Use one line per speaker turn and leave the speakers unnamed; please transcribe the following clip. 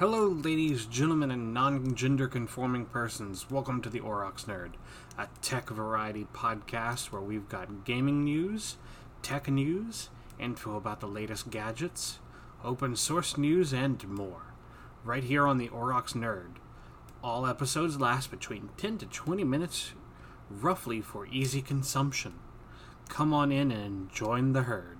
Hello, ladies, gentlemen, and non gender conforming persons. Welcome to the Aurochs Nerd, a tech variety podcast where we've got gaming news, tech news, info about the latest gadgets, open source news, and more. Right here on the Aurochs Nerd. All episodes last between 10 to 20 minutes, roughly for easy consumption. Come on in and join the herd.